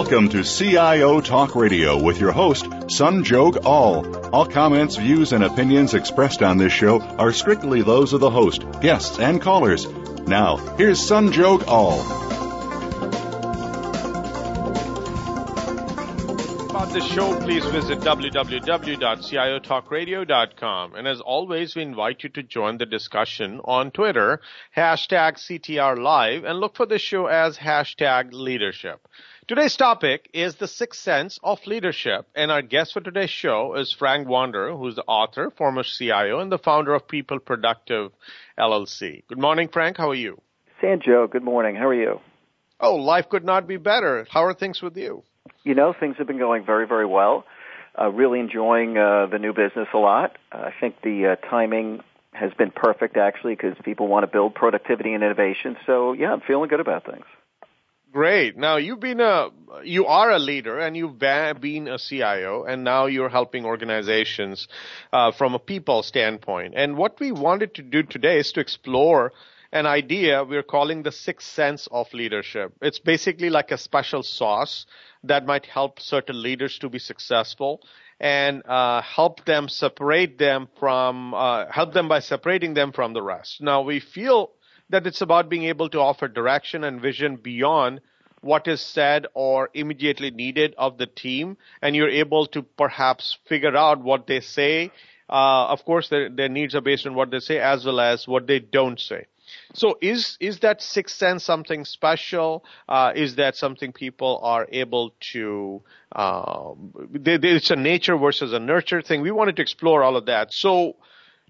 Welcome to CIO Talk Radio with your host, Sanjog Aul. All All comments, views, and opinions expressed on this show are strictly those of the host, guests, and callers. Now, here's Sanjog Aul. About this show, please visit www.ciotalkradio.com. And as always, we invite you to join the discussion on Twitter, hashtag CTR Live, and look for the show as hashtag leadership. Today's topic is the sixth sense of leadership, and our guest for today's show is Frank Wander, who's the author, former CIO, and the founder of People Productive LLC. Good morning, Frank. How are you? Sanjo, good morning. How are you? Oh, life could not be better. How are things with you? You know, things have been going very, very well. Uh, really enjoying uh, the new business a lot. Uh, I think the uh, timing has been perfect, actually, because people want to build productivity and innovation. So, yeah, I'm feeling good about things. Great. Now you've been a, you are a leader and you've been a CIO and now you're helping organizations uh, from a people standpoint. And what we wanted to do today is to explore an idea we're calling the sixth sense of leadership. It's basically like a special sauce that might help certain leaders to be successful and uh, help them separate them from uh, help them by separating them from the rest. Now we feel that it's about being able to offer direction and vision beyond what is said or immediately needed of the team, and you're able to perhaps figure out what they say. Uh, of course, their, their needs are based on what they say as well as what they don't say. So is is that sixth sense something special? Uh, is that something people are able to? Uh, they, they, it's a nature versus a nurture thing. We wanted to explore all of that. So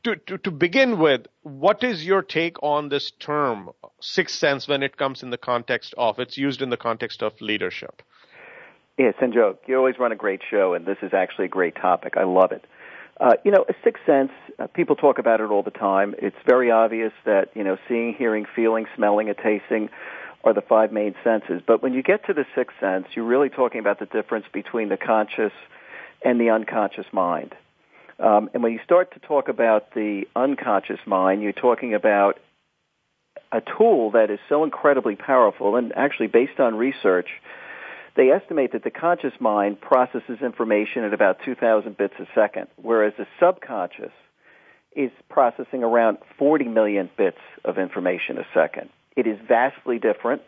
to, to, to begin with, what is your take on this term, sixth sense, when it comes in the context of, it's used in the context of leadership? Yes, Sanjog, you always run a great show, and this is actually a great topic. I love it. Uh, you know, a sixth sense, uh, people talk about it all the time. It's very obvious that, you know, seeing, hearing, feeling, smelling, and tasting are the five main senses. But when you get to the sixth sense, you're really talking about the difference between the conscious and the unconscious mind. Um, and when you start to talk about the unconscious mind, you're talking about a tool that is so incredibly powerful, and actually based on research, they estimate that the conscious mind processes information at about 2,000 bits a second, whereas the subconscious is processing around 40 million bits of information a second. It is vastly different.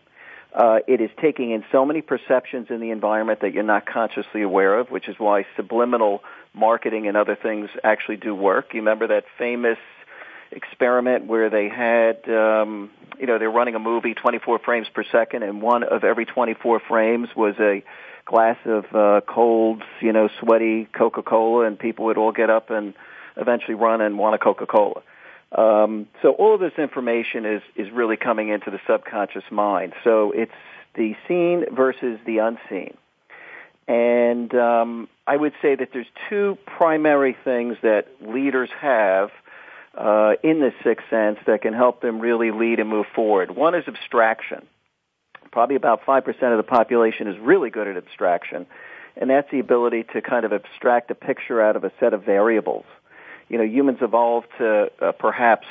Uh, it is taking in so many perceptions in the environment that you're not consciously aware of, which is why subliminal marketing and other things actually do work. You remember that famous experiment where they had, um, you know, they're running a movie 24 frames per second, and one of every 24 frames was a glass of uh, cold, you know, sweaty Coca-Cola, and people would all get up and eventually run and want a Coca-Cola. Um, so all of this information is is really coming into the subconscious mind. So it's the seen versus the unseen. And um, I would say that there's two primary things that leaders have uh, in this sixth sense that can help them really lead and move forward. One is abstraction. Probably about 5% of the population is really good at abstraction, and that's the ability to kind of abstract a picture out of a set of variables you know, humans evolved to uh, perhaps,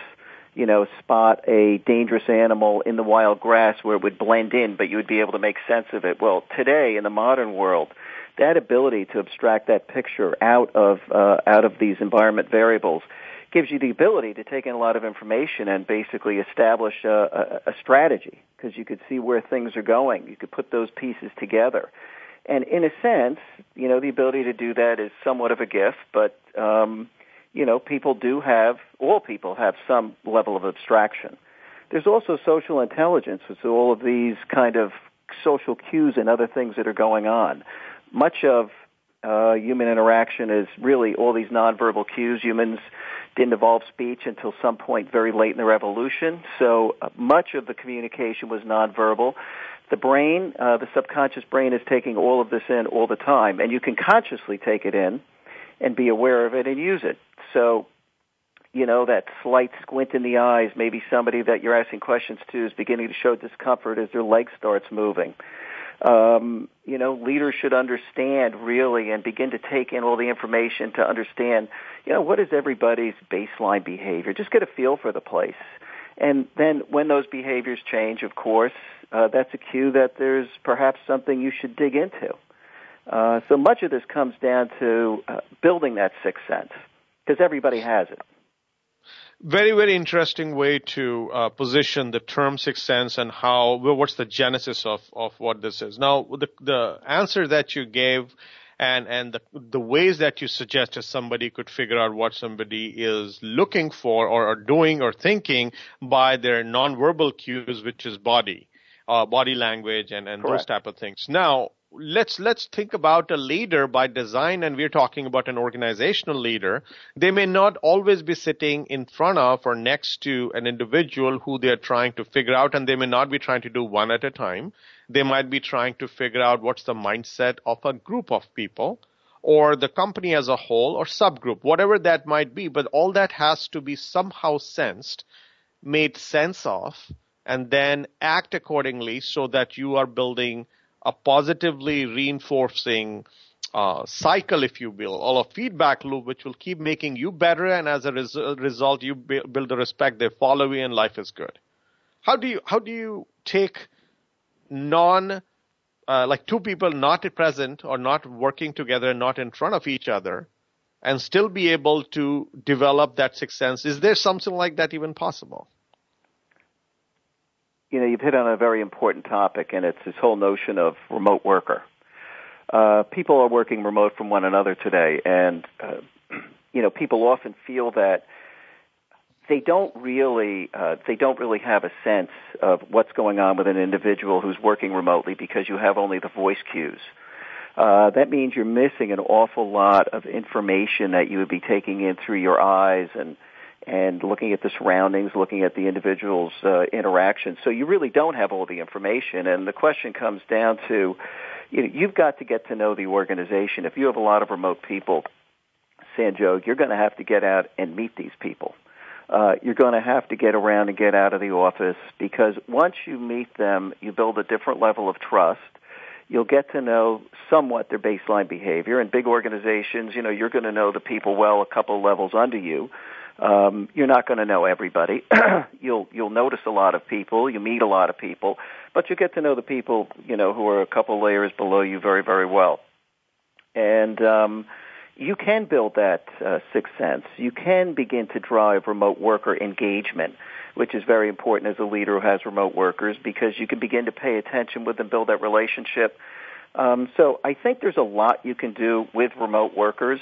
you know, spot a dangerous animal in the wild grass where it would blend in, but you would be able to make sense of it. Well, today in the modern world, that ability to abstract that picture out of uh, out of these environment variables gives you the ability to take in a lot of information and basically establish a, a, a strategy because you could see where things are going. You could put those pieces together. And in a sense, you know, the ability to do that is somewhat of a gift, but um, you know, people do have, all people have some level of abstraction. There's also social intelligence, with all of these kind of social cues and other things that are going on. Much of uh, human interaction is really all these nonverbal cues. Humans didn't evolve speech until some point very late in their evolution, so uh, much of the communication was nonverbal. The brain, uh, the subconscious brain, is taking all of this in all the time, and you can consciously take it in and be aware of it and use it. So, you know, that slight squint in the eyes, maybe somebody that you're asking questions to is beginning to show discomfort as their leg starts moving. Um, you know, leaders should understand really and begin to take in all the information to understand, you know, what is everybody's baseline behavior. Just get a feel for the place And then when those behaviors change, of course, uh, that's a cue that there's perhaps something you should dig into. Uh, so much of this comes down to uh, building that sixth sense because everybody has it. Very, very interesting way to uh, position the term sixth sense and how, what's the genesis of, of what this is. Now, the, the answer that you gave and, and the, the ways that you suggested somebody could figure out what somebody is looking for or, or doing or thinking by their nonverbal cues, which is body, uh, body language and, and those type of things. Now, let's let's think about a leader by design and we're talking about an organizational leader. They may not always be sitting in front of or next to an individual who they're trying to figure out and they may not be trying to do one at a time. They might be trying to figure out what's the mindset of a group of people or the company as a whole or subgroup whatever that might be. But all that has to be somehow sensed made sense of and then act accordingly so that you are building a positively reinforcing uh, cycle, if you will, or a feedback loop, which will keep making you better, and as a res- result, you build the respect. They follow you, and life is good. How do you how do you take non uh, like two people not present or not working together, not in front of each other, and still be able to develop that sixth sense? Is there something like that even possible? You know, you've hit on a very important topic, and it's this whole notion of remote worker. Uh, people are working remote from one another today, and uh, you know, people often feel that they don't really uh, they don't really have a sense of what's going on with an individual who's working remotely because you have only the voice cues. Uh, that means you're missing an awful lot of information that you would be taking in through your eyes and and looking at the surroundings, looking at the individual's uh, interactions. So you really don't have all the information. And the question comes down to, you know, you've got to get to know the organization. If you have a lot of remote people, Sanjog, you're going to have to get out and meet these people. Uh, you're going to have to get around and get out of the office because once you meet them, you build a different level of trust. You'll get to know somewhat their baseline behavior. In big organizations, you know, you're going to know the people well a couple levels under you. Um, you're not going to know everybody. you'll you'll notice a lot of people. You meet a lot of people, but you get to know the people you know who are a couple layers below you very very well. And um, you can build that uh, sixth sense. You can begin to drive remote worker engagement, which is very important as a leader who has remote workers because you can begin to pay attention with them, build that relationship. Um, so I think there's a lot you can do with remote workers,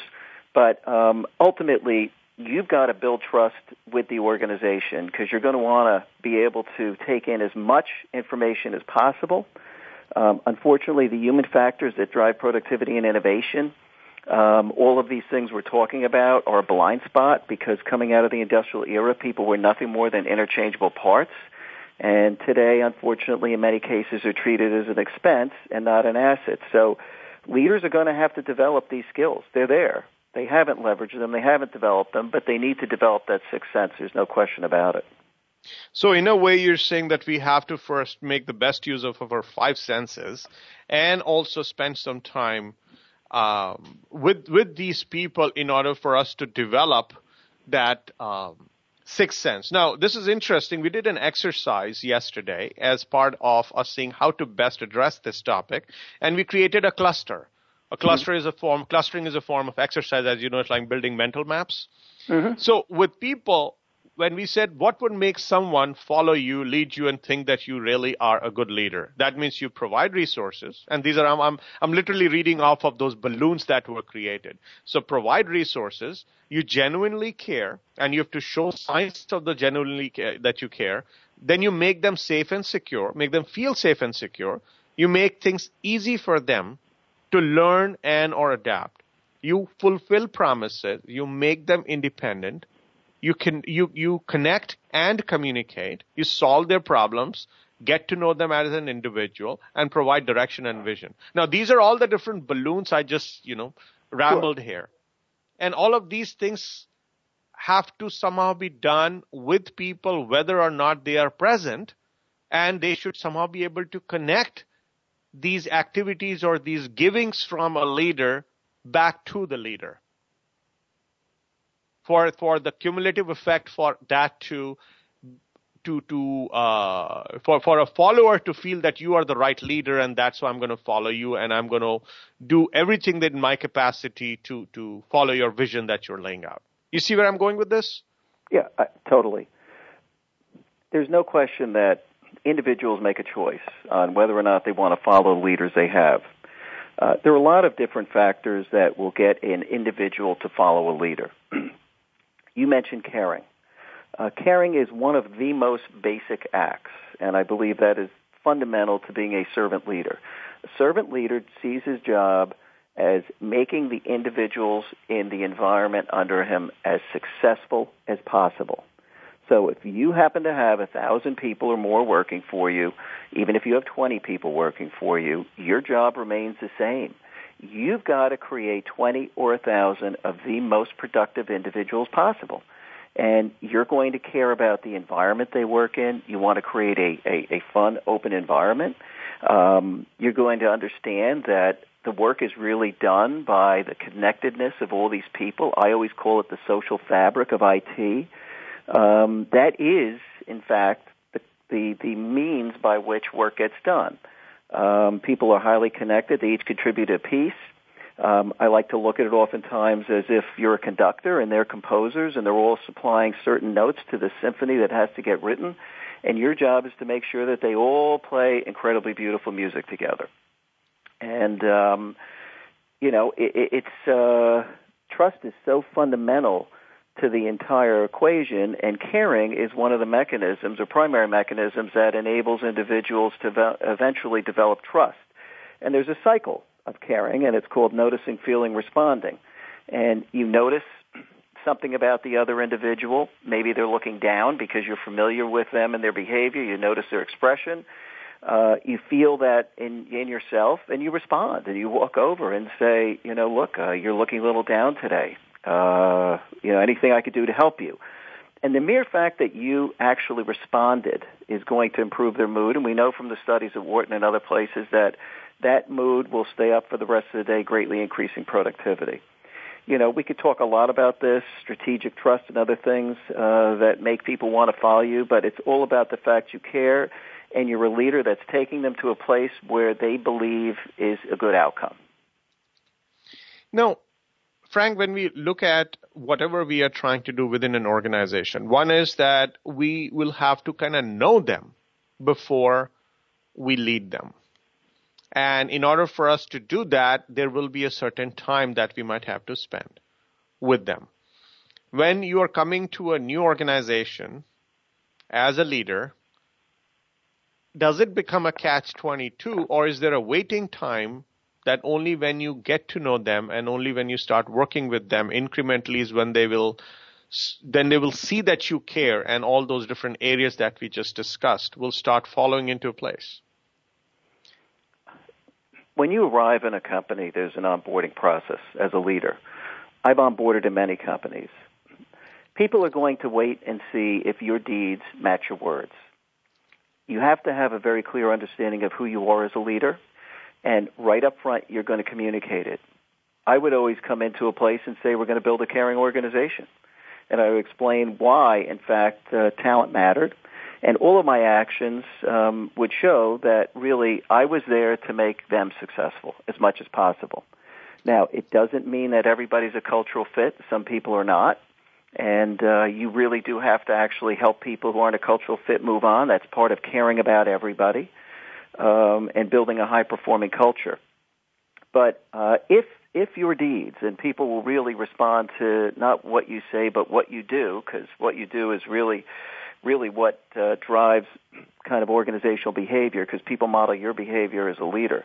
but um, ultimately you've got to build trust with the organization because you're going to want to be able to take in as much information as possible. Um, unfortunately, the human factors that drive productivity and innovation, um, all of these things we're talking about are a blind spot because coming out of the industrial era, people were nothing more than interchangeable parts. And today, unfortunately, in many cases, are treated as an expense and not an asset. So leaders are going to have to develop these skills. They're there. They haven't leveraged them, they haven't developed them, but they need to develop that sixth sense. There's no question about it. So, in a way, you're saying that we have to first make the best use of our five senses and also spend some time um, with with these people in order for us to develop that um, sixth sense. Now, this is interesting. We did an exercise yesterday as part of us seeing how to best address this topic, and we created a cluster. A cluster mm-hmm. is a form, clustering is a form of exercise, as you know, it's like building mental maps. Mm-hmm. So with people, when we said what would make someone follow you, lead you, and think that you really are a good leader, that means you provide resources. And these are, I'm, I'm, I'm literally reading off of those balloons that were created. So provide resources, you genuinely care, and you have to show signs of the genuinely care, that you care. Then you make them safe and secure, make them feel safe and secure. You make things easy for them to learn and or adapt. You fulfill promises. You make them independent. You can you you connect and communicate. You solve their problems. Get to know them as an individual and provide direction and vision. Now these are all the different balloons I just you know rambled sure. here, and all of these things have to somehow be done with people whether or not they are present, and they should somehow be able to connect these activities or these givings from a leader back to the leader. For, for the cumulative effect for that to to to uh, for for a follower to feel that you are the right leader and that's why I'm going to follow you and I'm going to do everything that in my capacity to to follow your vision that you're laying out. You see where I'm going with this? Yeah, uh, totally. There's no question that individuals make a choice on whether or not they want to follow the leaders they have. Uh, there are a lot of different factors that will get an individual to follow a leader. you mentioned caring. Uh, caring is one of the most basic acts, and I believe that is fundamental to being a servant leader. A servant leader sees his job as making the individuals in the environment under him as successful as possible. So if you happen to have a thousand people or more working for you, even if you have 20 people working for you, your job remains the same. You've got to create 20 or a thousand of the most productive individuals possible and you're going to care about the environment they work in. You want to create a, a, a fun, open environment. Um, you're going to understand that the work is really done by the connectedness of all these people. I always call it the social fabric of IT. Um, that is, in fact, the, the, the means by which work gets done. Um, people are highly connected. They each contribute a piece. Um, I like to look at it oftentimes as if you're a conductor and they're composers and they're all supplying certain notes to the symphony that has to get written. And your job is to make sure that they all play incredibly beautiful music together. And, um, you know, it, it's, uh, trust is so fundamental to the entire equation, and caring is one of the mechanisms or primary mechanisms that enables individuals to ve- eventually develop trust. And there's a cycle of caring, and it's called noticing, feeling, responding. And you notice something about the other individual. Maybe they're looking down because you're familiar with them and their behavior. You notice their expression. Uh, you feel that in in yourself, and you respond, and you walk over and say, you know, look, uh, you're looking a little down today. Uh, you know, anything I could do to help you. And the mere fact that you actually responded is going to improve their mood. And we know from the studies at Wharton and other places that that mood will stay up for the rest of the day, greatly increasing productivity. You know, we could talk a lot about this, strategic trust and other things uh, that make people want to follow you, but it's all about the fact you care and you're a leader that's taking them to a place where they believe is a good outcome. Now, Frank, when we look at whatever we are trying to do within an organization, one is that we will have to kind of know them before we lead them. And in order for us to do that, there will be a certain time that we might have to spend with them. When you are coming to a new organization as a leader, does it become a catch 22 or is there a waiting time that only when you get to know them and only when you start working with them incrementally is when they will then they will see that you care and all those different areas that we just discussed will start falling into place when you arrive in a company, there's an onboarding process as a leader. I've onboarded in many companies. People are going to wait and see if your deeds match your words. You have to have a very clear understanding of who you are as a leader, and right up front, you're going to communicate it. I would always come into a place and say, we're going to build a caring organization. And I would explain why, in fact, uh, talent mattered and all of my actions um, would show that really I was there to make them successful as much as possible. Now, it doesn't mean that everybody's a cultural fit. Some people are not. And uh, you really do have to actually help people who aren't a cultural fit move on. That's part of caring about everybody um, and building a high performing culture. But uh, if if your deeds and people will really respond to not what you say but what you do, because what you do is really really what uh, drives kind of organizational behavior because people model your behavior as a leader.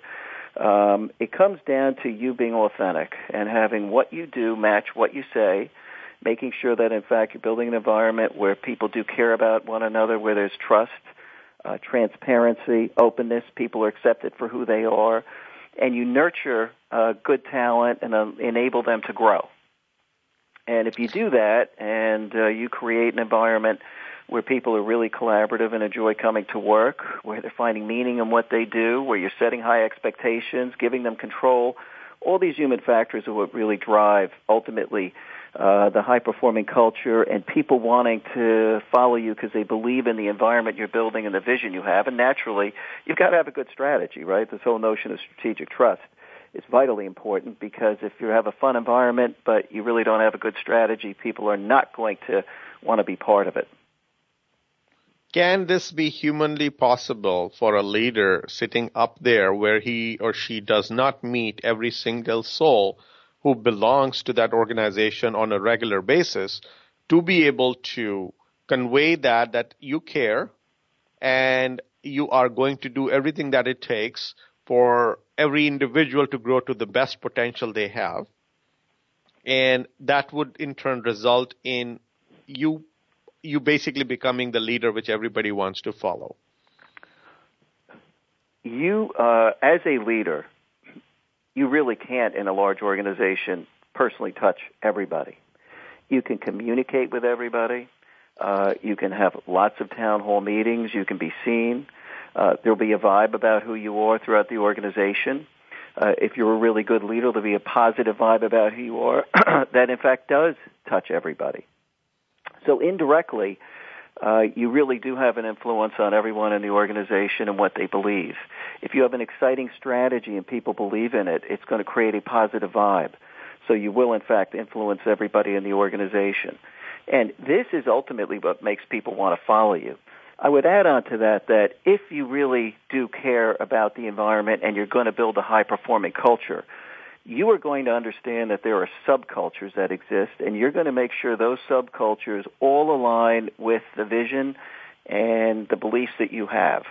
Um, it comes down to you being authentic and having what you do match what you say, making sure that in fact you're building an environment where people do care about one another, where there's trust, uh, transparency, openness, people are accepted for who they are, and you nurture uh, good talent and uh, enable them to grow. And if you do that and uh, you create an environment where people are really collaborative and enjoy coming to work, where they're finding meaning in what they do, where you're setting high expectations, giving them control. All these human factors are what really drive ultimately uh, the high performing culture, and people wanting to follow you because they believe in the environment you're building and the vision you have. And naturally, you've got to have a good strategy, right? This whole notion of strategic trust is vitally important because if you have a fun environment but you really don't have a good strategy, people are not going to want to be part of it. Can this be humanly possible for a leader sitting up there where he or she does not meet every single soul who belongs to that organization on a regular basis to be able to convey that that you care and you are going to do everything that it takes for every individual to grow to the best potential they have and that would in turn result in you you basically becoming the leader which everybody wants to follow? You, uh, as a leader, you really can't in a large organization personally touch everybody. You can communicate with everybody. Uh, you can have lots of town hall meetings. You can be seen. Uh, there'll be a vibe about who you are throughout the organization. Uh, if you're a really good leader, there'll be a positive vibe about who you are that, in fact, does touch everybody. So indirectly, uh, you really do have an influence on everyone in the organization and what they believe. If you have an exciting strategy and people believe in it, it's going to create a positive vibe. So you will, in fact, influence everybody in the organization. And this is ultimately what makes people want to follow you. I would add on to that that if you really do care about the environment and you're going to build a high performing culture, you are going to understand that there are subcultures that exist, and you're going to make sure those subcultures all align with the vision and the beliefs that you have.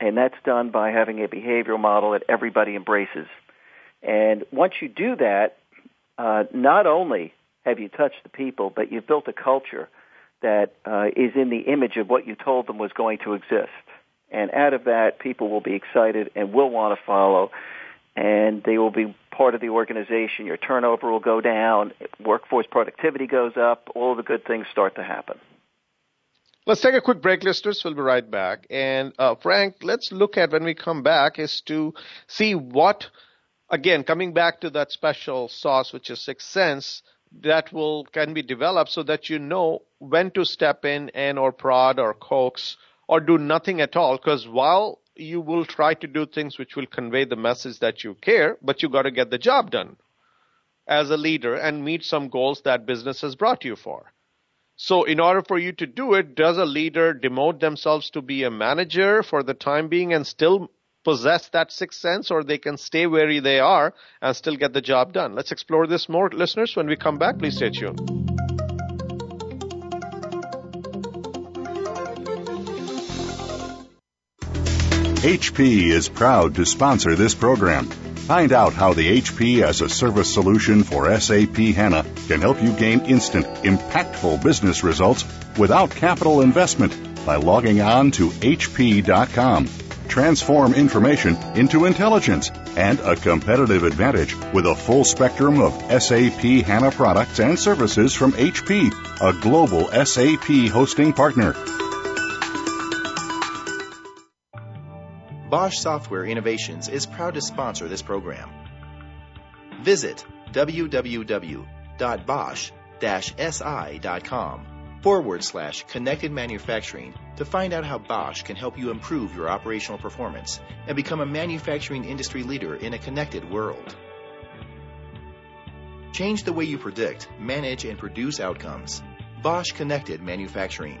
And that's done by having a behavioral model that everybody embraces. And once you do that, uh, not only have you touched the people, but you've built a culture that uh, is in the image of what you told them was going to exist. And out of that, people will be excited and will want to follow and they will be part of the organization. Your turnover will go down, workforce productivity goes up, all the good things start to happen. Let's take a quick break, listeners. We'll be right back. And uh, Frank, let's look at when we come back is to see what, again, coming back to that special sauce, which is Sixth Sense, that will can be developed so that you know when to step in and or prod or coax or do nothing at all. Because while you will try to do things which will convey the message that you care, but you got to get the job done as a leader and meet some goals that business has brought you for. So in order for you to do it, does a leader demote themselves to be a manager for the time being and still possess that sixth sense or they can stay where they are and still get the job done? Let's explore this more, listeners. When we come back, please stay tuned. HP is proud to sponsor this program. Find out how the HP as a service solution for SAP HANA can help you gain instant, impactful business results without capital investment by logging on to HP.com. Transform information into intelligence and a competitive advantage with a full spectrum of SAP HANA products and services from HP, a global SAP hosting partner. Bosch Software Innovations is proud to sponsor this program. Visit www.bosch-si.com forward slash connected manufacturing to find out how Bosch can help you improve your operational performance and become a manufacturing industry leader in a connected world. Change the way you predict, manage, and produce outcomes. Bosch Connected Manufacturing.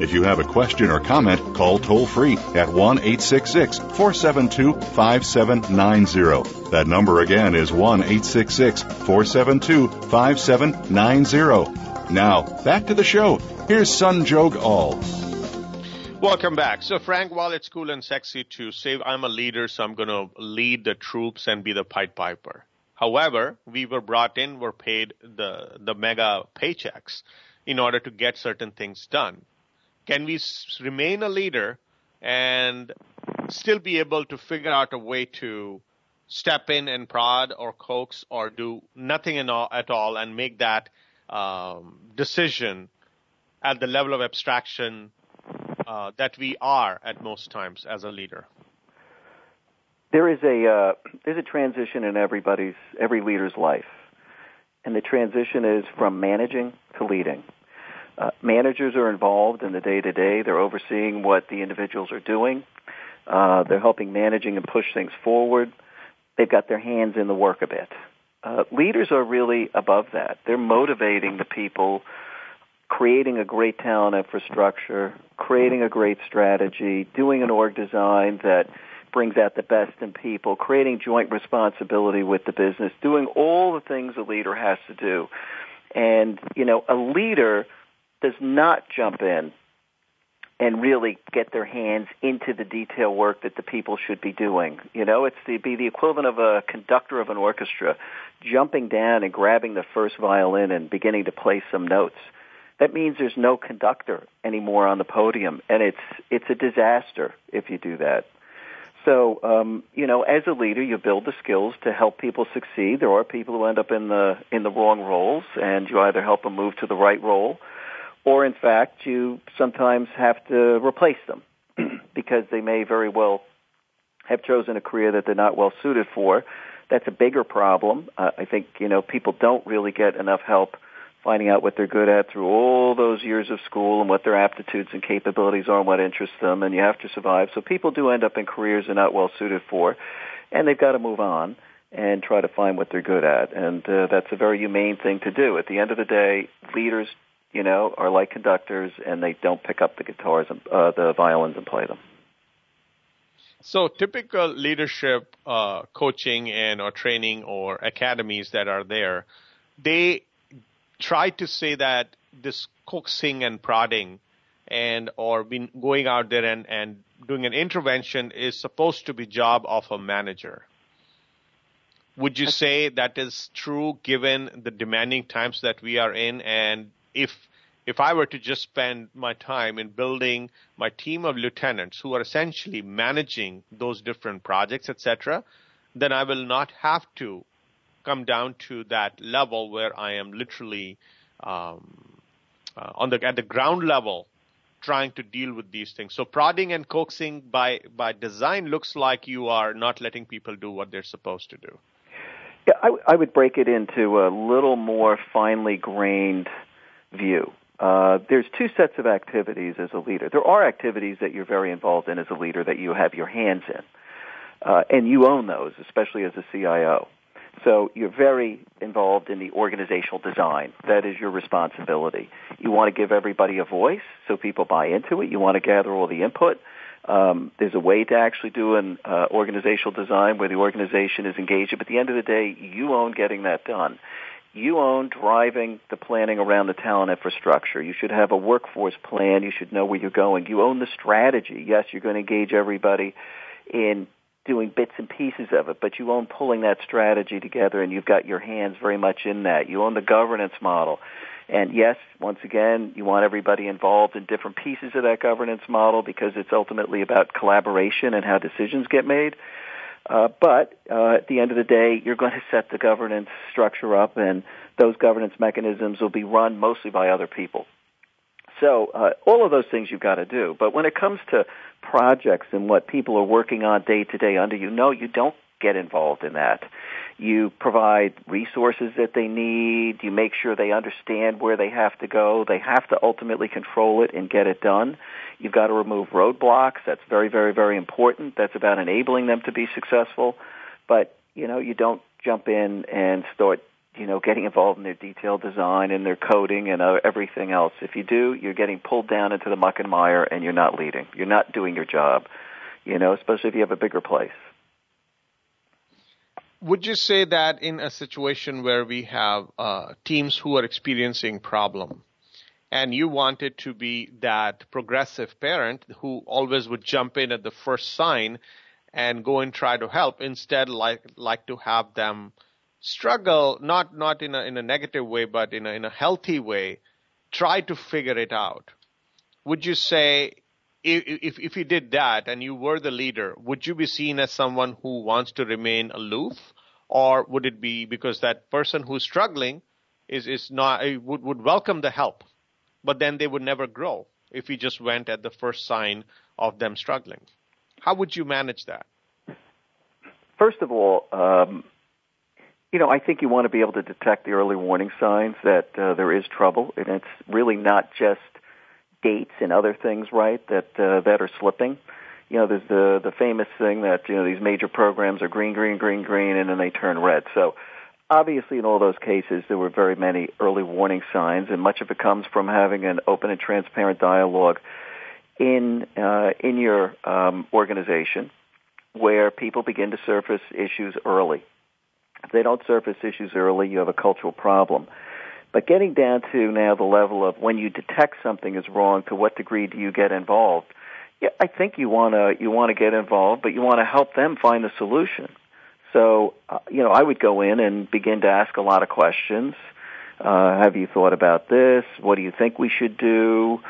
If you have a question or comment, call toll free at 1 866 472 5790. That number again is 1 866 472 5790. Now, back to the show. Here's Sanjog Aul. Welcome back. So, Frank, while it's cool and sexy to say I'm a leader, so I'm going to lead the troops and be the Pied Piper. However, we were brought in, were paid the, the mega paychecks in order to get certain things done. Can we remain a leader and still be able to figure out a way to step in and prod or coax or do nothing at all and make that um, decision at the level of abstraction uh, that we are at most times as a leader? There is a uh, there's a transition in everybody's every leader's life, and the transition is from managing to leading. Uh, managers are involved in the day to day. They're overseeing what the individuals are doing. Uh, they're helping managing and push things forward. They've got their hands in the work a bit. Uh, leaders are really above that. They're motivating the people creating a great talent infrastructure, creating a great strategy, doing an org design that brings out the best in people, creating joint responsibility with the business, doing all the things a leader has to do. And, you know, a leader does not jump in and really get their hands into the detail work that the people should be doing. You know, it's the be the equivalent of a conductor of an orchestra jumping down and grabbing the first violin and beginning to play some notes that means there's no conductor anymore on the podium, and it's it's a disaster if you do that. So, um, you know, as a leader, you build the skills to help people succeed. There are people who end up in the in the wrong roles, and you either help them move to the right role, or in fact, you sometimes have to replace them because they may very well have chosen a career that they're not well suited for. That's a bigger problem. Uh, I think you know people don't really get enough help finding out what they're good at through all those years of school and what their aptitudes and capabilities are and what interests them, and you have to survive. So people do end up in careers they're not well suited for, and they've got to move on and try to find what they're good at. And uh, that's a very humane thing to do. At the end of the day, leaders, you know, are like conductors, and they don't pick up the guitars and uh, the violins and play them. So typical leadership uh, coaching and or training or academies that are there, they try to say that this coaxing and prodding and or been going out there and, and doing an intervention is supposed to be job of a manager. Would you say that is true given the demanding times that we are in and if if I were to just spend my time in building my team of lieutenants who are essentially managing those different projects, etc., then I will not have to come down to that level where I am literally um, uh, on the at the ground level trying to deal with these things. So prodding and coaxing by by design looks like you are not letting people do what they're supposed to do. Yeah, I, I would break it into a little more finely grained view. Uh, there's two sets of activities as a leader. There are activities that you're very involved in as a leader that you have your hands in, uh, and you own those, especially as a CIO. So you're very involved in the organizational design. That is your responsibility. You want to give everybody a voice so people buy into it. You want to gather all the input. Um, there's a way to actually do an uh, organizational design where the organization is engaged. But at the end of the day, you own getting that done. You own driving the planning around the talent infrastructure. You should have a workforce plan. You should know where you're going. You own the strategy. Yes, you're going to engage everybody in doing bits and pieces of it, but you own pulling that strategy together and you've got your hands very much in that. You own the governance model. And yes, once again, you want everybody involved in different pieces of that governance model because it's ultimately about collaboration and how decisions get made. Uh, but uh, at the end of the day, you're going to set the governance structure up, and those governance mechanisms will be run mostly by other people. So uh, all of those things you've got to do. But when it comes to projects and what people are working on day to day under you, no, you don't get involved in that. You provide resources that they need. You make sure they understand where they have to go. They have to ultimately control it and get it done. You've got to remove roadblocks. That's very, very, very important. That's about enabling them to be successful. But, you know, you don't jump in and start you know, getting involved in their detailed design and their coding and uh, everything else. If you do, you're getting pulled down into the muck and mire and you're not leading. You're not doing your job, you know, especially if you have a bigger place. Would you say that in a situation where we have uh, teams who are experiencing problem and you wanted to be that progressive parent who always would jump in at the first sign and go and try to help. Instead like like to have them struggle not not in a in a negative way but in a in a healthy way. Try to figure it out. Would you say if if you did that and you were the leader would you be seen as someone who wants to remain aloof? Or would it be because that person who's struggling is is not would would welcome the help but then they would never grow if you just went at the first sign of them struggling. How would you manage that? First of all, um, you know, I think you want to be able to detect the early warning signs that uh, there is trouble, and it's really not just dates and other things, right, that uh, that are slipping. You know, there's the the famous thing that you know these major programs are green, green, green, green, and then they turn red. So Obviously, in all those cases, there were very many early warning signs, and much of it comes from having an open and transparent dialogue in uh, in your um, organization, where people begin to surface issues early. If they don't surface issues early, you have a cultural problem. But getting down to now the level of when you detect something is wrong, to what degree do you get involved? Yeah, I think you want to you want to get involved, but you want to help them find the solution. So, uh, you know, I would go in and begin to ask a lot of questions. Uh, have you thought about this? What do you think we should do?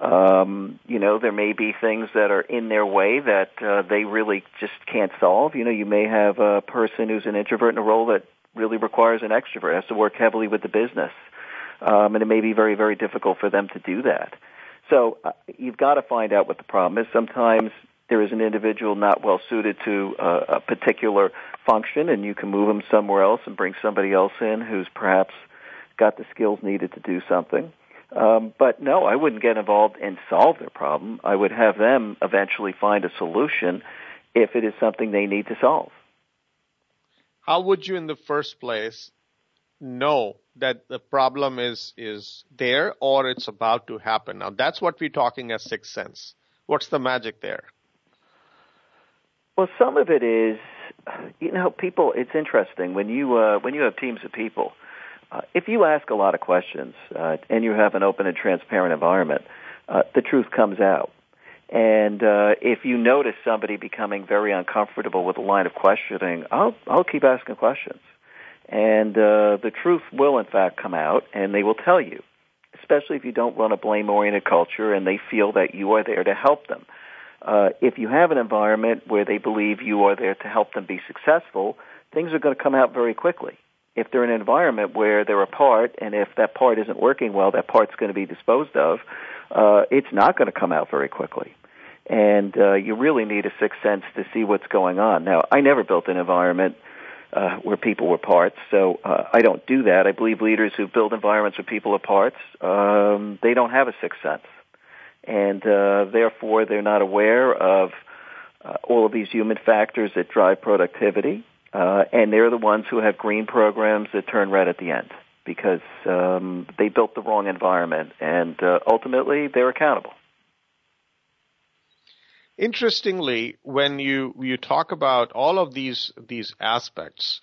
Um, you know, there may be things that are in their way that uh, they really just can't solve. You know, you may have a person who's an introvert in a role that really requires an extrovert, has to work heavily with the business. Um, and it may be very, very difficult for them to do that. So uh, you've got to find out what the problem is. Sometimes there is an individual not well suited to uh, a particular function, and you can move them somewhere else and bring somebody else in who's perhaps got the skills needed to do something. Um, but no, I wouldn't get involved and solve their problem. I would have them eventually find a solution if it is something they need to solve. How would you, in the first place, know that the problem is is there or it's about to happen? Now, that's what we're talking as sixth sense. What's the magic there? Well, some of it is, you know, people. It's interesting when you uh, when you have teams of people. Uh, if you ask a lot of questions uh, and you have an open and transparent environment, uh, the truth comes out. And uh, if you notice somebody becoming very uncomfortable with a line of questioning, I'll I'll keep asking questions, and uh, the truth will in fact come out, and they will tell you. Especially if you don't run a blame-oriented culture, and they feel that you are there to help them. If you have an environment where they believe you are there to help them be successful, things are going to come out very quickly. If they're in an environment where they're apart, and if that part isn't working well, that part's going to be disposed of, uh, it's not going to come out very quickly. And uh, you really need a sixth sense to see what's going on. Now, I never built an environment uh, where people were parts, so uh, I don't do that. I believe leaders who build environments where people are parts, um, they don't have a sixth sense and uh, therefore they're not aware of uh, all of these human factors that drive productivity, uh, and they're the ones who have green programs that turn red at the end because um, they built the wrong environment, and uh, ultimately they're accountable. Interestingly, when you you talk about all of these these aspects,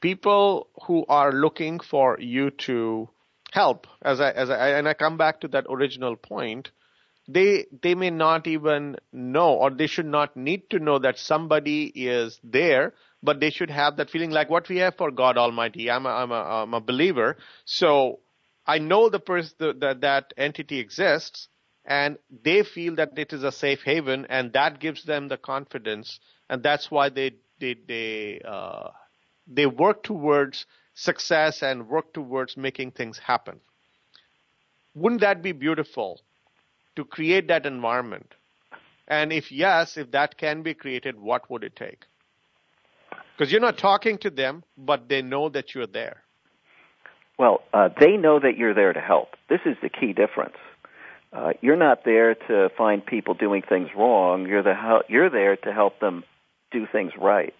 people who are looking for you to help, as I as I and I come back to that original point, they they may not even know or they should not need to know that somebody is there but they should have that feeling like what we have for god almighty. I'm a, I'm a, I'm a believer. So i know the person that that entity exists and they feel that it is a safe haven and that gives them the confidence and that's why they they they uh, they work towards success and work towards making things happen. Wouldn't that be beautiful to create that environment? And if yes, if that can be created, what would it take? Because you're not talking to them, but they know that you're there. Well, uh, they know that you're there to help. This is the key difference. Uh, you're not there to find people doing things wrong. You're the you're there to help them do things right.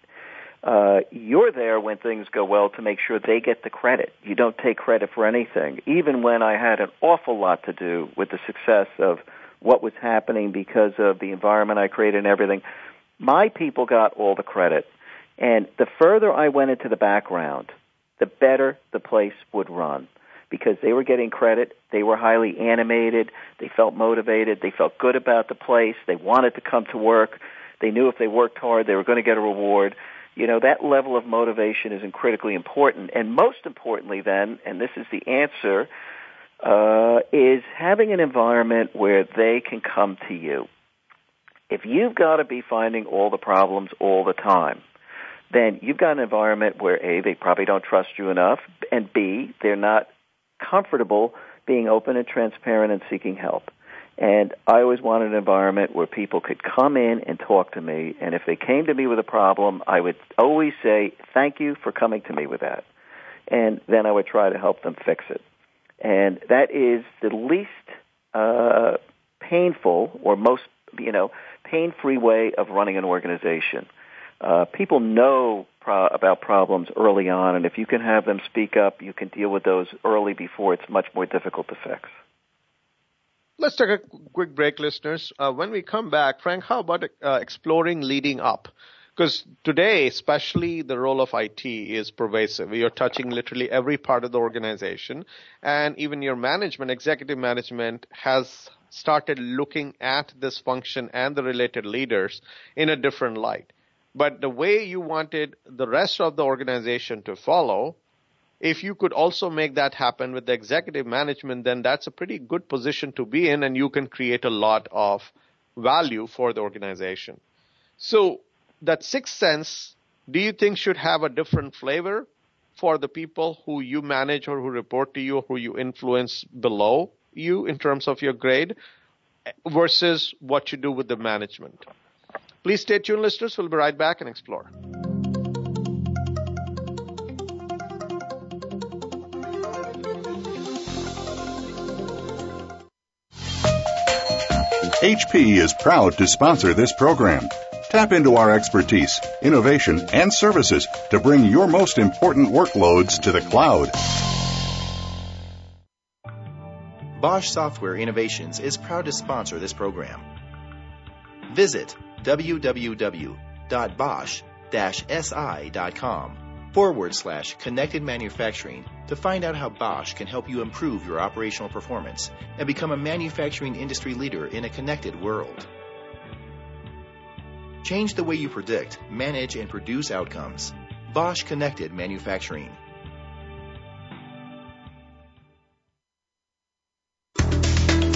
Uh, you're there when things go well to make sure they get the credit. You don't take credit for anything. Even when I had an awful lot to do with the success of what was happening because of the environment I created and everything, my people got all the credit. And the further I went into the background, the better the place would run. because they were getting credit. They were highly animated. They felt motivated. They felt good about the place. They wanted to come to work. They knew if they worked hard, they were going to get a reward. You know, that level of motivation is critically important. And most importantly then, and this is the answer, uh, is having an environment where they can come to you. If you've got to be finding all the problems all the time, then you've got an environment where A, they probably don't trust you enough, and B, they're not comfortable being open and transparent and seeking help. And I always wanted an environment where people could come in and talk to me. And if they came to me with a problem, I would always say, thank you for coming to me with that. And then I would try to help them fix it. And that is the least uh, painful or most, you know, pain-free way of running an organization. Uh, people know pro- about problems early on, and if you can have them speak up, you can deal with those early before it's much more difficult to fix. Let's take a quick break, listeners. Uh, when we come back, Frank, how about uh, exploring leading up? Because today, especially the role of IT is pervasive. You're touching literally every part of the organization, and even your management, executive management, has started looking at this function and the related leaders in a different light. But the way you wanted the rest of the organization to follow, if you could also make that happen with the executive management, then that's a pretty good position to be in and you can create a lot of value for the organization. So that sixth sense, do you think should have a different flavor for the people who you manage or who report to you or who you influence below you in terms of your grade versus what you do with the management? Please stay tuned, listeners. We'll be right back and explore. HP is proud to sponsor this program. Tap into our expertise, innovation, and services to bring your most important workloads to the cloud. Bosch Software Innovations is proud to sponsor this program. Visit www.bosch-si.com forward slash connected manufacturing to find out how Bosch can help you improve your operational performance and become a manufacturing industry leader in a connected world. Change the way you predict, manage, and produce outcomes. Bosch Connected Manufacturing.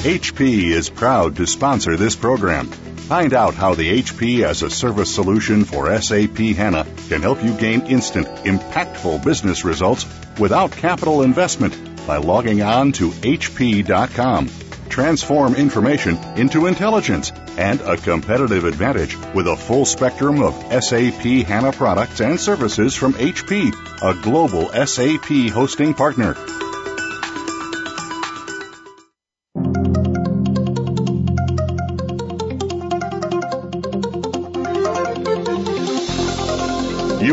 HP is proud to sponsor this program. Find out how the HP as a service solution for SAP HANA can help you gain instant, impactful business results without capital investment by logging on to HP.com. Transform information into intelligence and a competitive advantage with a full spectrum of SAP HANA products and services from HP, a global SAP hosting partner.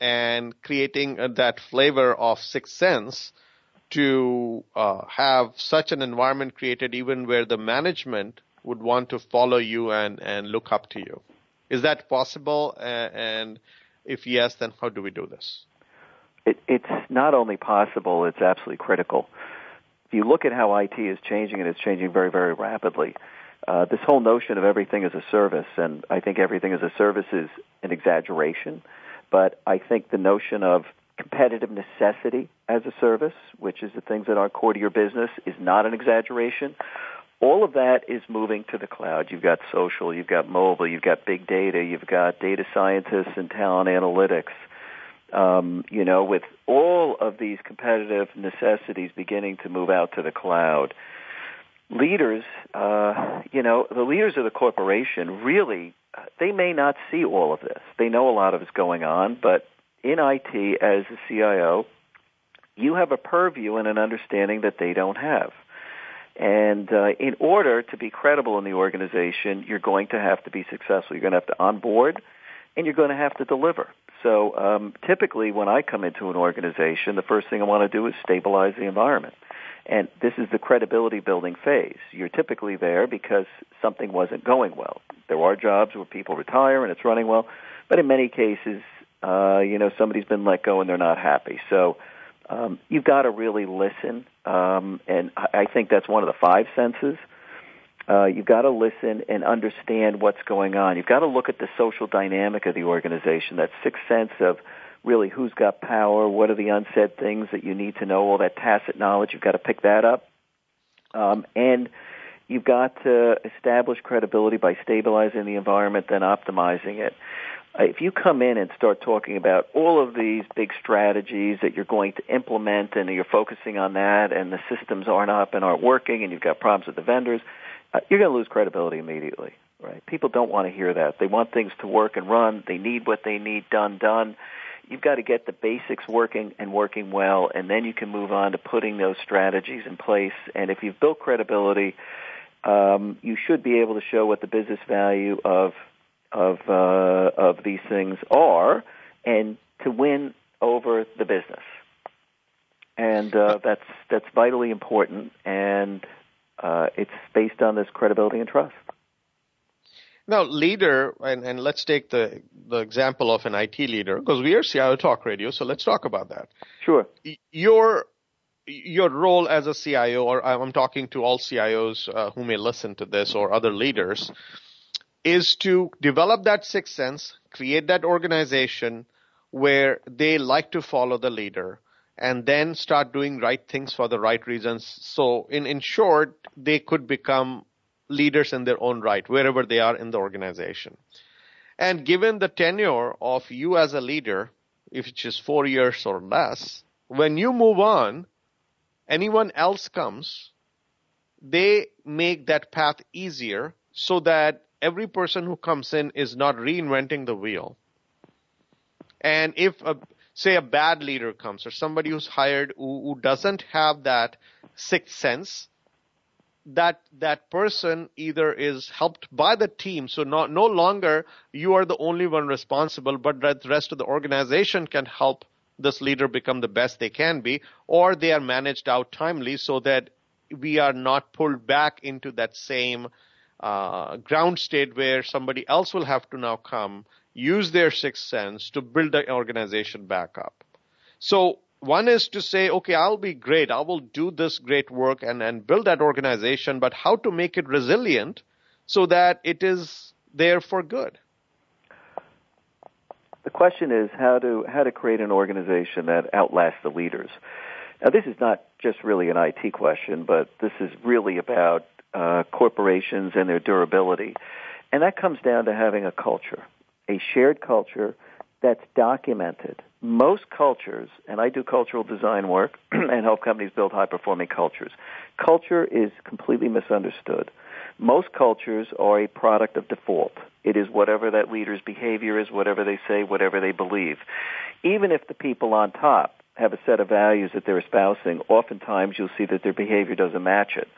and creating uh, that flavor of sixth sense to uh, have such an environment created even where the management would want to follow you and, and look up to you. Is that possible? Uh, and if yes, then how do we do this? It, it's not only possible, it's absolutely critical. If you look at how IT is changing, and it's changing very, very rapidly, uh, this whole notion of everything as a service, and I think everything as a service is an exaggeration. But I think the notion of competitive necessity as a service, which is the things that are core to your business, is not an exaggeration. All of that is moving to the cloud. You've got social, you've got mobile, you've got big data, you've got data scientists and talent analytics. Um, you know, with all of these competitive necessities beginning to move out to the cloud, leaders, uh, you know, the leaders of the corporation really they may not see all of this. They know a lot of it's going on, but in IT as a CIO, you have a purview and an understanding that they don't have. And uh, in order to be credible in the organization, you're going to have to be successful. You're going to have to onboard, and you're going to have to deliver. So um, typically, when I come into an organization, the first thing I want to do is stabilize the environment. And this is the credibility building phase. You're typically there because something wasn't going well. There are jobs where people retire and it's running well, but in many cases, uh, you know, somebody's been let go and they're not happy. So um, you've got to really listen, um, and I think that's one of the five senses. Uh, you've got to listen and understand what's going on. You've got to look at the social dynamic of the organization, that sixth sense of really who's got power, what are the unsaid things that you need to know, all that tacit knowledge. You've got to pick that up. Um, and you've got to establish credibility by stabilizing the environment, then optimizing it. Uh, if you come in and start talking about all of these big strategies that you're going to implement and you're focusing on that and the systems aren't up and aren't working and you've got problems with the vendors, you're going to lose credibility immediately, right? People don't want to hear that. They want things to work and run. They need what they need done done. You've got to get the basics working and working well, and then you can move on to putting those strategies in place. And if you've built credibility, um, you should be able to show what the business value of of uh, of these things are, and to win over the business. And uh, that's that's vitally important, and uh, it's based on this credibility and trust. Now, leader, and, and let's take the the example of an IT leader because we are CIO Talk Radio, so let's talk about that. Sure. Your your role as a CIO, or I'm talking to all CIOs uh, who may listen to this or other leaders is to develop that sixth sense, create that organization where they like to follow the leader and then start doing right things for the right reasons. So in, in short, they could become leaders in their own right, wherever they are in the organization. And given the tenure of you as a leader, if it's just four years or less, when you move on, anyone else comes, they make that path easier so that every person who comes in is not reinventing the wheel. And if a, say a bad leader comes or somebody who's hired who, who doesn't have that sixth sense, that that person either is helped by the team, so not, no longer you are the only one responsible, but the rest of the organization can help this leader become the best they can be, or they are managed out timely so that we are not pulled back into that same uh, ground state where somebody else will have to now come, use their sixth sense to build the organization back up. So one is to say, okay, I'll be great. I will do this great work and, and build that organization, but how to make it resilient so that it is there for good? The question is how to how to create an organization that outlasts the leaders. Now, this is not just really an IT question, but this is really about uh, corporations and their durability. And that comes down to having a culture, a shared culture that's documented. Most cultures, and I do cultural design work and help companies build high performing cultures, culture is completely misunderstood. Most cultures are a product of default. It is whatever that leader's behavior is, whatever they say, whatever they believe. Even if the people on top have a set of values that they're espousing, oftentimes you'll see that their behavior doesn't match it.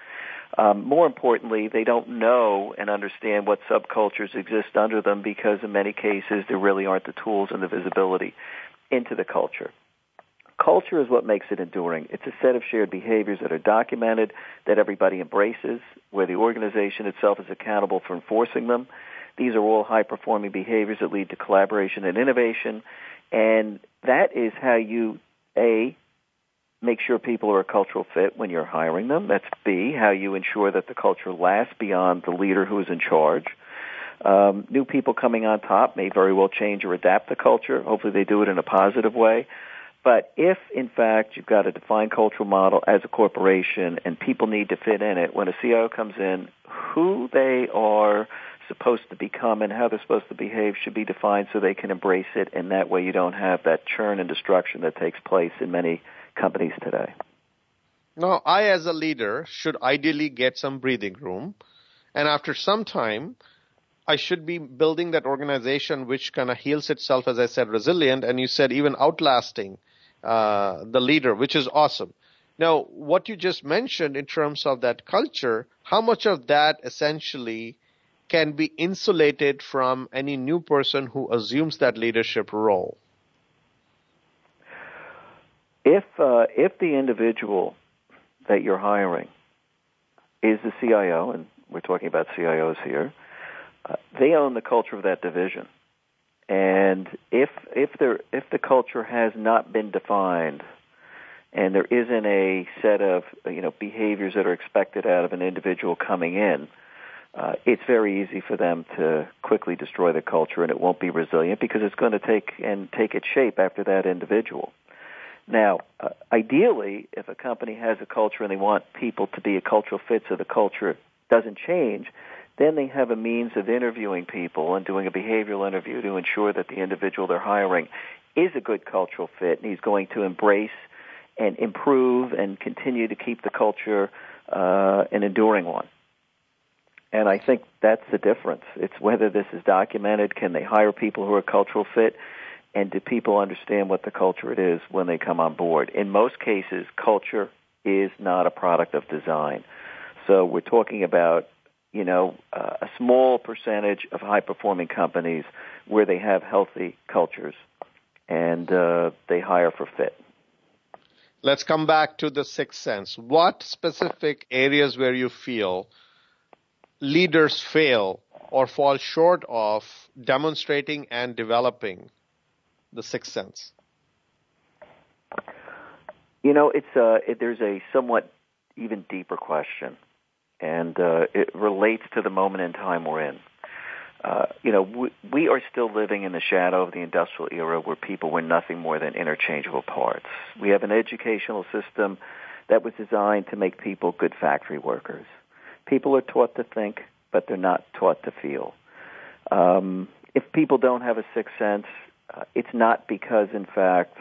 Um, more importantly, they don't know and understand what subcultures exist under them because in many cases there really aren't the tools and the visibility into the culture. Culture is what makes it enduring. It's a set of shared behaviors that are documented, that everybody embraces, where the organization itself is accountable for enforcing them. These are all high performing behaviors that lead to collaboration and innovation. And that is how you, A, make sure people are a cultural fit when you're hiring them. That's B, how you ensure that the culture lasts beyond the leader who is in charge. Um, new people coming on top may very well change or adapt the culture. Hopefully they do it in a positive way. But if, in fact, you've got a defined cultural model as a corporation and people need to fit in it, when a CIO comes in, who they are supposed to become and how they're supposed to behave should be defined so they can embrace it, and that way you don't have that churn and destruction that takes place in many companies today. Now, I, as a leader, should ideally get some breathing room. And after some time, I should be building that organization which kind of heals itself, as I said, resilient. And you said even outlasting uh, the leader, which is awesome. Now, what you just mentioned in terms of that culture, how much of that essentially can be insulated from any new person who assumes that leadership role? If uh, if the individual that you're hiring is the CIO, and we're talking about CIOs here, uh, they own the culture of that division. And if if there if the culture has not been defined, and there isn't a set of you know behaviors that are expected out of an individual coming in, uh, it's very easy for them to quickly destroy the culture, and it won't be resilient because it's going to take and take its shape after that individual. Now, uh, ideally, if a company has a culture and they want people to be a cultural fit so the culture doesn't change, then they have a means of interviewing people and doing a behavioral interview to ensure that the individual they're hiring is a good cultural fit and he's going to embrace and improve and continue to keep the culture uh, an enduring one. And I think that's the difference. It's whether this is documented. Can they hire people who are cultural fit? And do people understand what the culture it is when they come on board? In most cases, culture is not a product of design. So we're talking about, you know, uh, a small percentage of high performing companies where they have healthy cultures and uh, they hire for fit. Let's come back to the sixth sense. What specific areas where you feel leaders fail or fall short of demonstrating and developing the sixth sense? You know, it's uh, it, there's a somewhat even deeper question, and uh, it relates to the moment in time we're in. Uh, you know, we, we are still living in the shadow of the industrial era where people were nothing more than interchangeable parts. We have an educational system that was designed to make people good factory workers. People are taught to think, but they're not taught to feel. Um, if people don't have a sixth sense, uh, it's not because, in fact,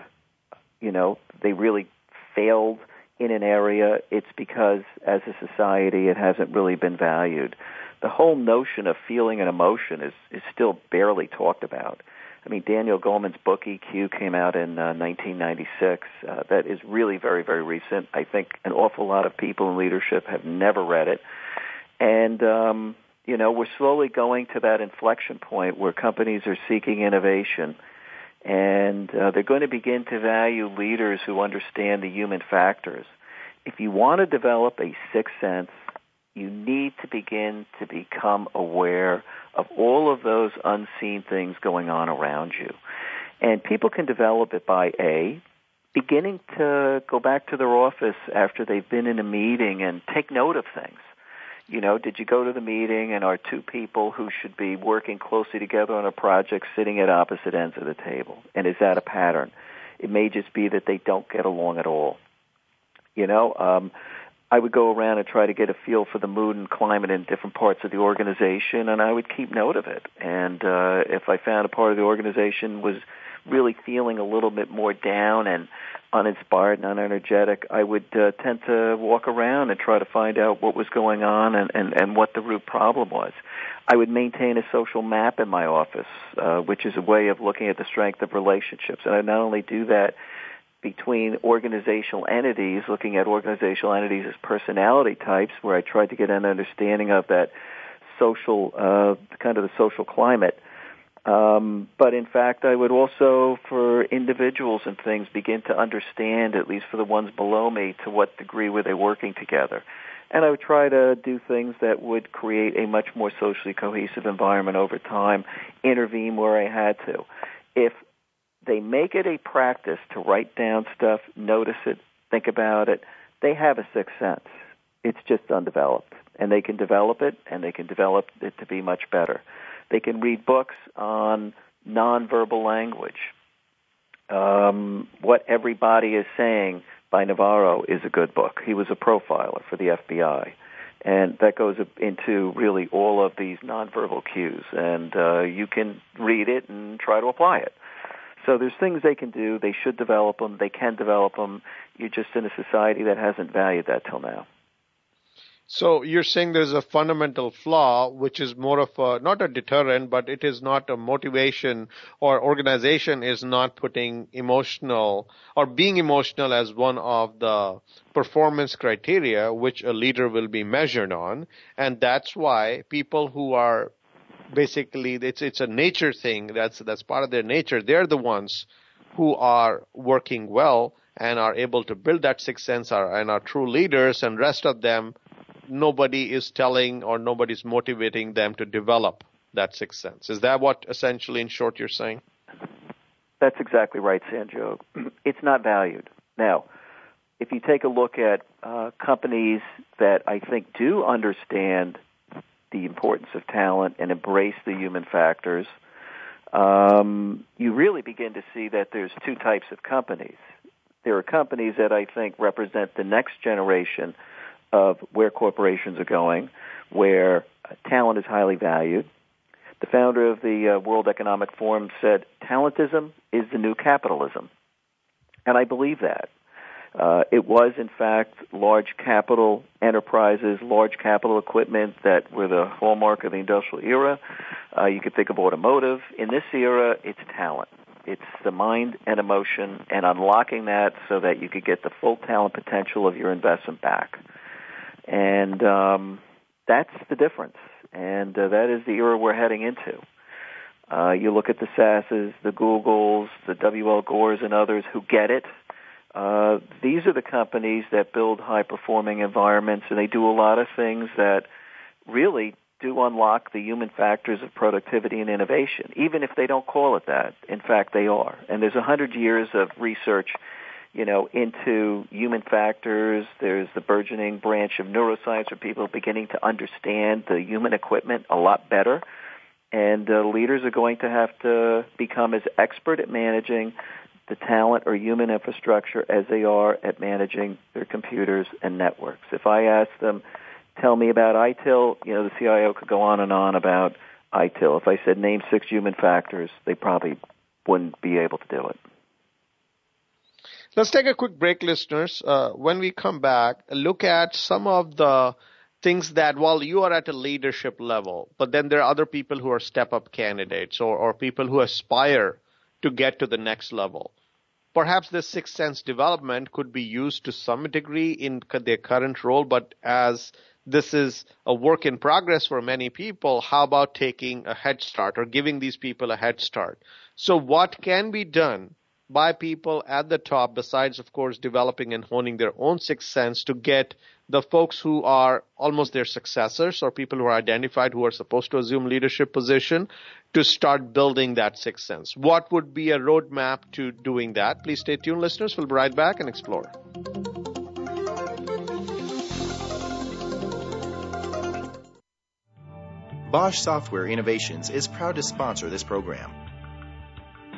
you know, they really failed in an area. It's because, as a society, it hasn't really been valued. The whole notion of feeling and emotion is is still barely talked about. I mean, Daniel Goleman's book EQ came out in uh, 1996. Uh, that is really very, very recent. I think an awful lot of people in leadership have never read it, and um, you know, we're slowly going to that inflection point where companies are seeking innovation and uh, they're going to begin to value leaders who understand the human factors. If you want to develop a sixth sense, you need to begin to become aware of all of those unseen things going on around you. And people can develop it by A, beginning to go back to their office after they've been in a meeting and take note of things you know, did you go to the meeting and are two people who should be working closely together on a project sitting at opposite ends of the table? And is that a pattern? It may just be that they don't get along at all. You know, um, I would go around and try to get a feel for the mood and climate in different parts of the organization, and I would keep note of it. And uh, if I found a part of the organization was really feeling a little bit more down and uninspired and unenergetic, I would uh, tend to walk around and try to find out what was going on and, and, and what the root problem was. I would maintain a social map in my office, uh, which is a way of looking at the strength of relationships. And I not only do that between organizational entities, looking at organizational entities as personality types, where I tried to get an understanding of that social, uh, kind of the social climate, um, but in fact, I would also, for individuals and things, begin to understand, at least for the ones below me, to what degree were they working together. And I would try to do things that would create a much more socially cohesive environment over time, intervene where I had to. If they make it a practice to write down stuff, notice it, think about it, they have a sixth sense. It's just undeveloped. And they can develop it, and they can develop it to be much better. They can read books on nonverbal language. Um, what Everybody is Saying by Navarro is a good book. He was a profiler for the FBI. And that goes into really all of these nonverbal cues. And uh, you can read it and try to apply it. So there's things they can do. They should develop them. They can develop them. You're just in a society that hasn't valued that till now. So you're saying there's a fundamental flaw, which is more of a, not a deterrent, but it is not a motivation or organization is not putting emotional or being emotional as one of the performance criteria which a leader will be measured on. And that's why people who are basically, it's, it's a nature thing. That's, that's part of their nature. They're the ones who are working well and are able to build that sixth sense are, and are true leaders and rest of them nobody is telling or nobody's motivating them to develop that sixth sense. Is that what essentially, in short, you're saying? That's exactly right, Sanjog. It's not valued. Now, if you take a look at uh, companies that I think do understand the importance of talent and embrace the human factors, um, you really begin to see that there's two types of companies. There are companies that I think represent the next generation of where corporations are going, where talent is highly valued. The founder of the uh, World Economic Forum said, talentism is the new capitalism. And I believe that. Uh, it was, in fact, large capital enterprises, large capital equipment that were the hallmark of the industrial era. Uh, you could think of automotive. In this era, it's talent. It's the mind and emotion and unlocking that so that you could get the full talent potential of your investment back. And um, that's the difference. And uh, that is the era we're heading into. Uh, you look at the SASs, the Googles, the WL Gores, and others who get it. Uh, these are the companies that build high performing environments, and they do a lot of things that really do unlock the human factors of productivity and innovation, even if they don't call it that. In fact, they are. And there's a hundred years of research you know, into human factors. There's the burgeoning branch of neuroscience where people are beginning to understand the human equipment a lot better. And uh, leaders are going to have to become as expert at managing the talent or human infrastructure as they are at managing their computers and networks. If I ask them, tell me about ITIL, you know, the CIO could go on and on about ITIL. If I said name six human factors, they probably wouldn't be able to do it. Let's take a quick break, listeners. Uh, when we come back, look at some of the things that while you are at a leadership level, but then there are other people who are step up candidates or, or people who aspire to get to the next level. Perhaps this sixth sense development could be used to some degree in their current role, but as this is a work in progress for many people, how about taking a head start or giving these people a head start? So what can be done by people at the top, besides, of course, developing and honing their own sixth sense to get the folks who are almost their successors or people who are identified who are supposed to assume leadership position to start building that sixth sense. What would be a roadmap to doing that? Please stay tuned, listeners. We'll be right back and explore. Bosch Software Innovations is proud to sponsor this program.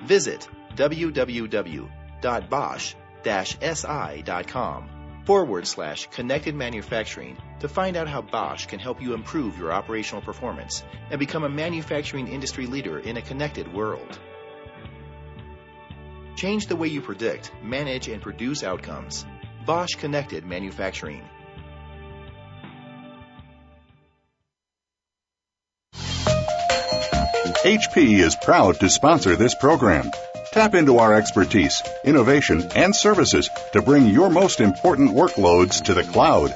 Visit www.bosch-si.com forward slash connected manufacturing to find out how Bosch can help you improve your operational performance and become a manufacturing industry leader in a connected world. Change the way you predict, manage, and produce outcomes. Bosch Connected Manufacturing. HP is proud to sponsor this program. Tap into our expertise, innovation, and services to bring your most important workloads to the cloud.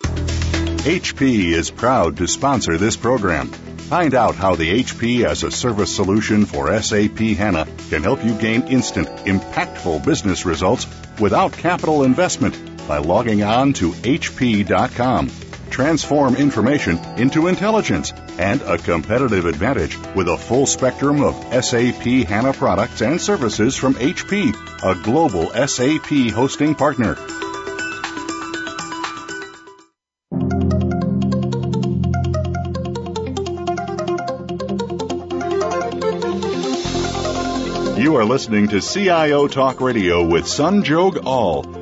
HP is proud to sponsor this program. Find out how the HP as a service solution for SAP HANA can help you gain instant, impactful business results without capital investment by logging on to HP.com transform information into intelligence and a competitive advantage with a full spectrum of SAP HANA products and services from HP, a global SAP hosting partner. You are listening to CIO Talk Radio with Sanjog Aul.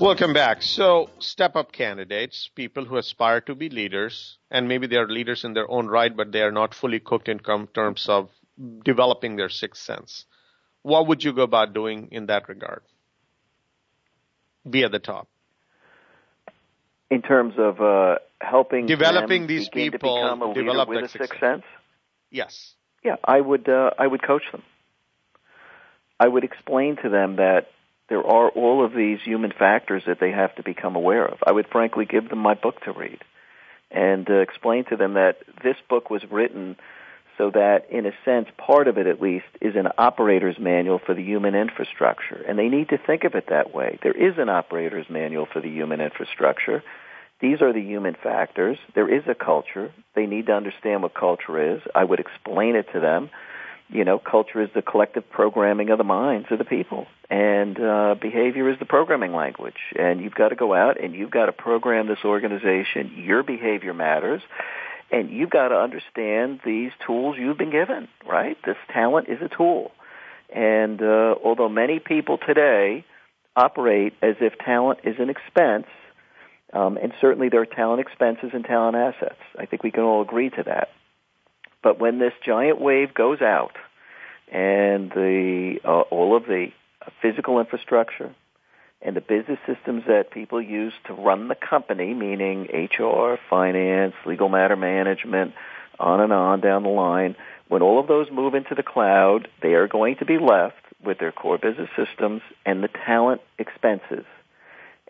Welcome back. So, step up candidates, people who aspire to be leaders, and maybe they are leaders in their own right, but they are not fully cooked in terms of developing their sixth sense. What would you go about doing in that regard? Be at the top. In terms of uh, helping developing these people develop with a sixth sense. Yes. Yeah, I would. Uh, I would coach them. I would explain to them that there are all of these human factors that they have to become aware of. I would frankly give them my book to read and uh, explain to them that this book was written so that, in a sense, part of it at least is an operator's manual for the human infrastructure. And they need to think of it that way. There is an operator's manual for the human infrastructure. These are the human factors. There is a culture. They need to understand what culture is. I would explain it to them you know, culture is the collective programming of the minds of the people, and uh, behavior is the programming language. And you've got to go out and you've got to program this organization. Your behavior matters, and you've got to understand these tools you've been given. Right? This talent is a tool, and uh, although many people today operate as if talent is an expense, um, and certainly there are talent expenses and talent assets. I think we can all agree to that. But when this giant wave goes out and the uh, all of the physical infrastructure and the business systems that people use to run the company, meaning HR, finance, legal matter management, on and on down the line, when all of those move into the cloud, they are going to be left with their core business systems and the talent expenses.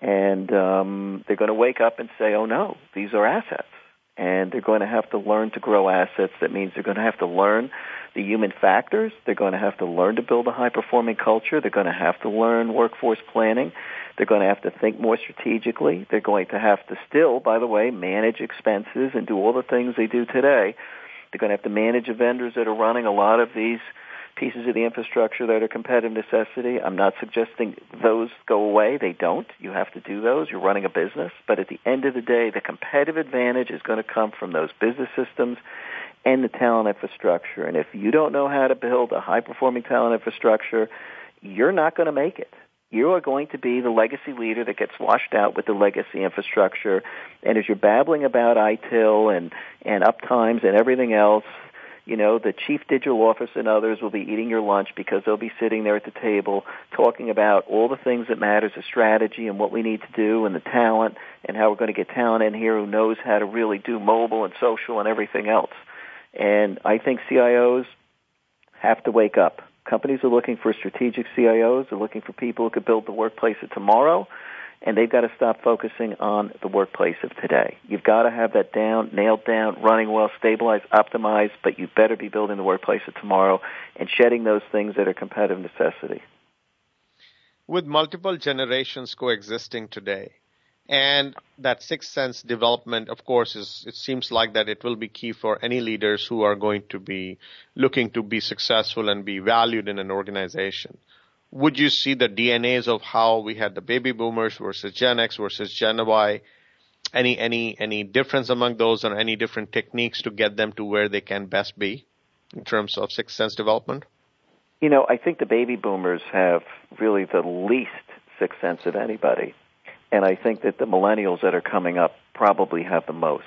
And um, they're going to wake up and say, oh no, these are assets and they're going to have to learn to grow assets. That means they're going to have to learn the human factors. They're going to have to learn to build a high performing culture. They're going to have to learn workforce planning. They're going to have to think more strategically. They're going to have to still, by the way, manage expenses and do all the things they do today. They're going to have to manage the vendors that are running a lot of these pieces of the infrastructure that are competitive necessity. I'm not suggesting those go away. They don't. You have to do those. You're running a business. But at the end of the day, the competitive advantage is going to come from those business systems and the talent infrastructure. And if you don't know how to build a high performing talent infrastructure, you're not going to make it. You are going to be the legacy leader that gets washed out with the legacy infrastructure. And as you're babbling about ITIL and, and uptimes and everything else, you know, the chief digital officer and others will be eating your lunch because they'll be sitting there at the table talking about all the things that matters, the strategy and what we need to do and the talent and how we're going to get talent in here who knows how to really do mobile and social and everything else. And I think CIOs have to wake up. Companies are looking for strategic CIOs. They're looking for people who could build the workplace of tomorrow and they've got to stop focusing on the workplace of today. You've got to have that down, nailed down, running well, stabilized, optimized, but you better be building the workplace of tomorrow and shedding those things that are competitive necessity. With multiple generations coexisting today, and that sixth sense development, of course, is it seems like that it will be key for any leaders who are going to be looking to be successful and be valued in an organization would you see the DNAs of how we had the baby boomers versus Gen X versus Gen Y? Any any any difference among those, or any different techniques to get them to where they can best be in terms of sixth sense development? You know, I think the baby boomers have really the least sixth sense of anybody, and I think that the millennials that are coming up probably have the most.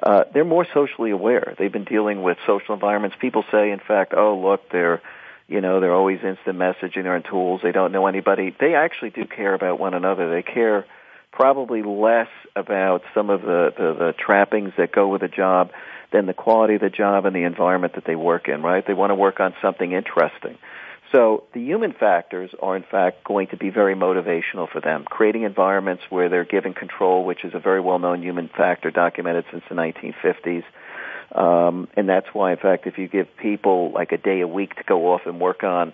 Uh, they're more socially aware. They've been dealing with social environments. People say, in fact, oh look, they're you know, they're always instant messaging, they're in tools, they don't know anybody. They actually do care about one another. They care probably less about some of the, the, the trappings that go with a job than the quality of the job and the environment that they work in, right? They want to work on something interesting. So the human factors are in fact going to be very motivational for them, creating environments where they're given control, which is a very well known human factor documented since the 1950s um, and that's why, in fact, if you give people like a day a week to go off and work on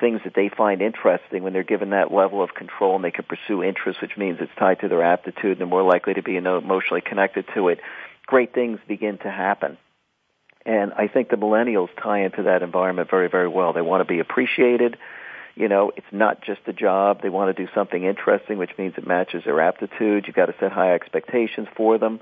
things that they find interesting when they're given that level of control and they can pursue interests, which means it's tied to their aptitude and they're more likely to be emotionally connected to it, great things begin to happen. And I think the millennials tie into that environment very, very well. They want to be appreciated. You know, it's not just a job. They want to do something interesting, which means it matches their aptitude. You've got to set high expectations for them.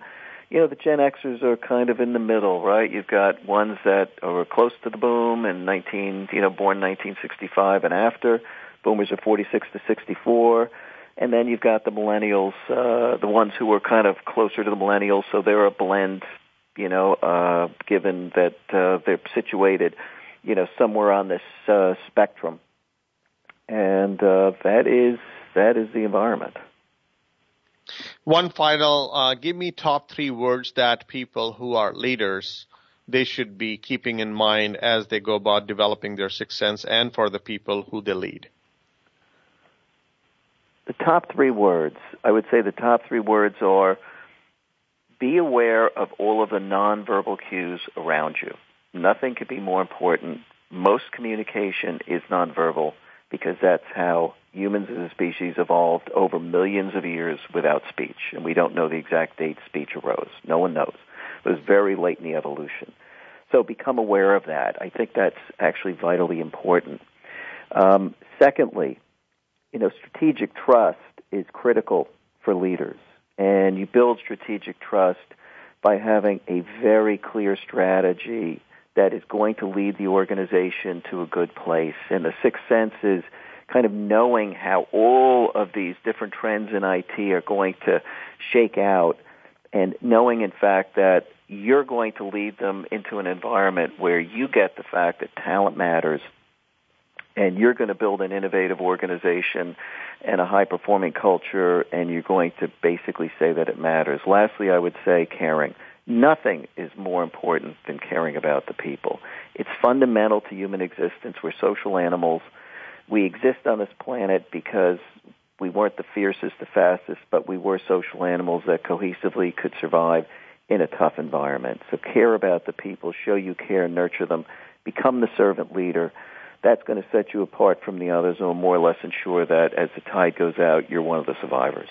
You know, the Gen Xers are kind of in the middle, right? You've got ones that are close to the boom and 19, you know, born 1965 and after. Boomers are 46 to 64. And then you've got the millennials, uh, the ones who are kind of closer to the millennials, so they're a blend, you know, uh, given that uh, they're situated, you know, somewhere on this uh, spectrum and uh, that is that is the environment. One final, uh, give me top three words that people who are leaders they should be keeping in mind as they go about developing their sixth sense, and for the people who they lead. The top three words, I would say, the top three words are: be aware of all of the nonverbal cues around you. Nothing could be more important. Most communication is nonverbal because that's how humans as a species evolved over millions of years without speech. And we don't know the exact date speech arose. No one knows. It was very late in the evolution. So become aware of that. I think that's actually vitally important. Um, secondly, you know, strategic trust is critical for leaders. And you build strategic trust by having a very clear strategy that is going to lead the organization to a good place. And the sixth sense is kind of knowing how all of these different trends in IT are going to shake out and knowing in fact that you're going to lead them into an environment where you get the fact that talent matters and you're going to build an innovative organization and a high performing culture and you're going to basically say that it matters. Lastly, I would say caring. Nothing is more important than caring about the people. It's fundamental to human existence. We're social animals. We exist on this planet because we weren't the fiercest, the fastest, but we were social animals that cohesively could survive in a tough environment. So care about the people, show you care, nurture them, become the servant leader. That's going to set you apart from the others and will more or less ensure that as the tide goes out, you're one of the survivors.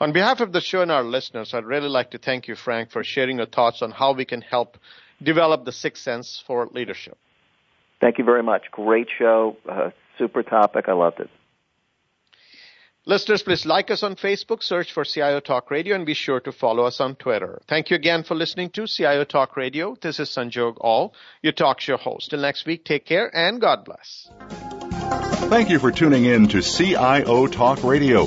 On behalf of the show and our listeners, I'd really like to thank you, Frank, for sharing your thoughts on how we can help develop the sixth sense for leadership. Thank you very much. Great show. Uh, super topic. I loved it. Listeners, please like us on Facebook, search for CIO Talk Radio, and be sure to follow us on Twitter. Thank you again for listening to CIO Talk Radio. This is Sanjog Aul, your talk show host. Till next week, take care and God bless. Thank you for tuning in to CIO Talk Radio.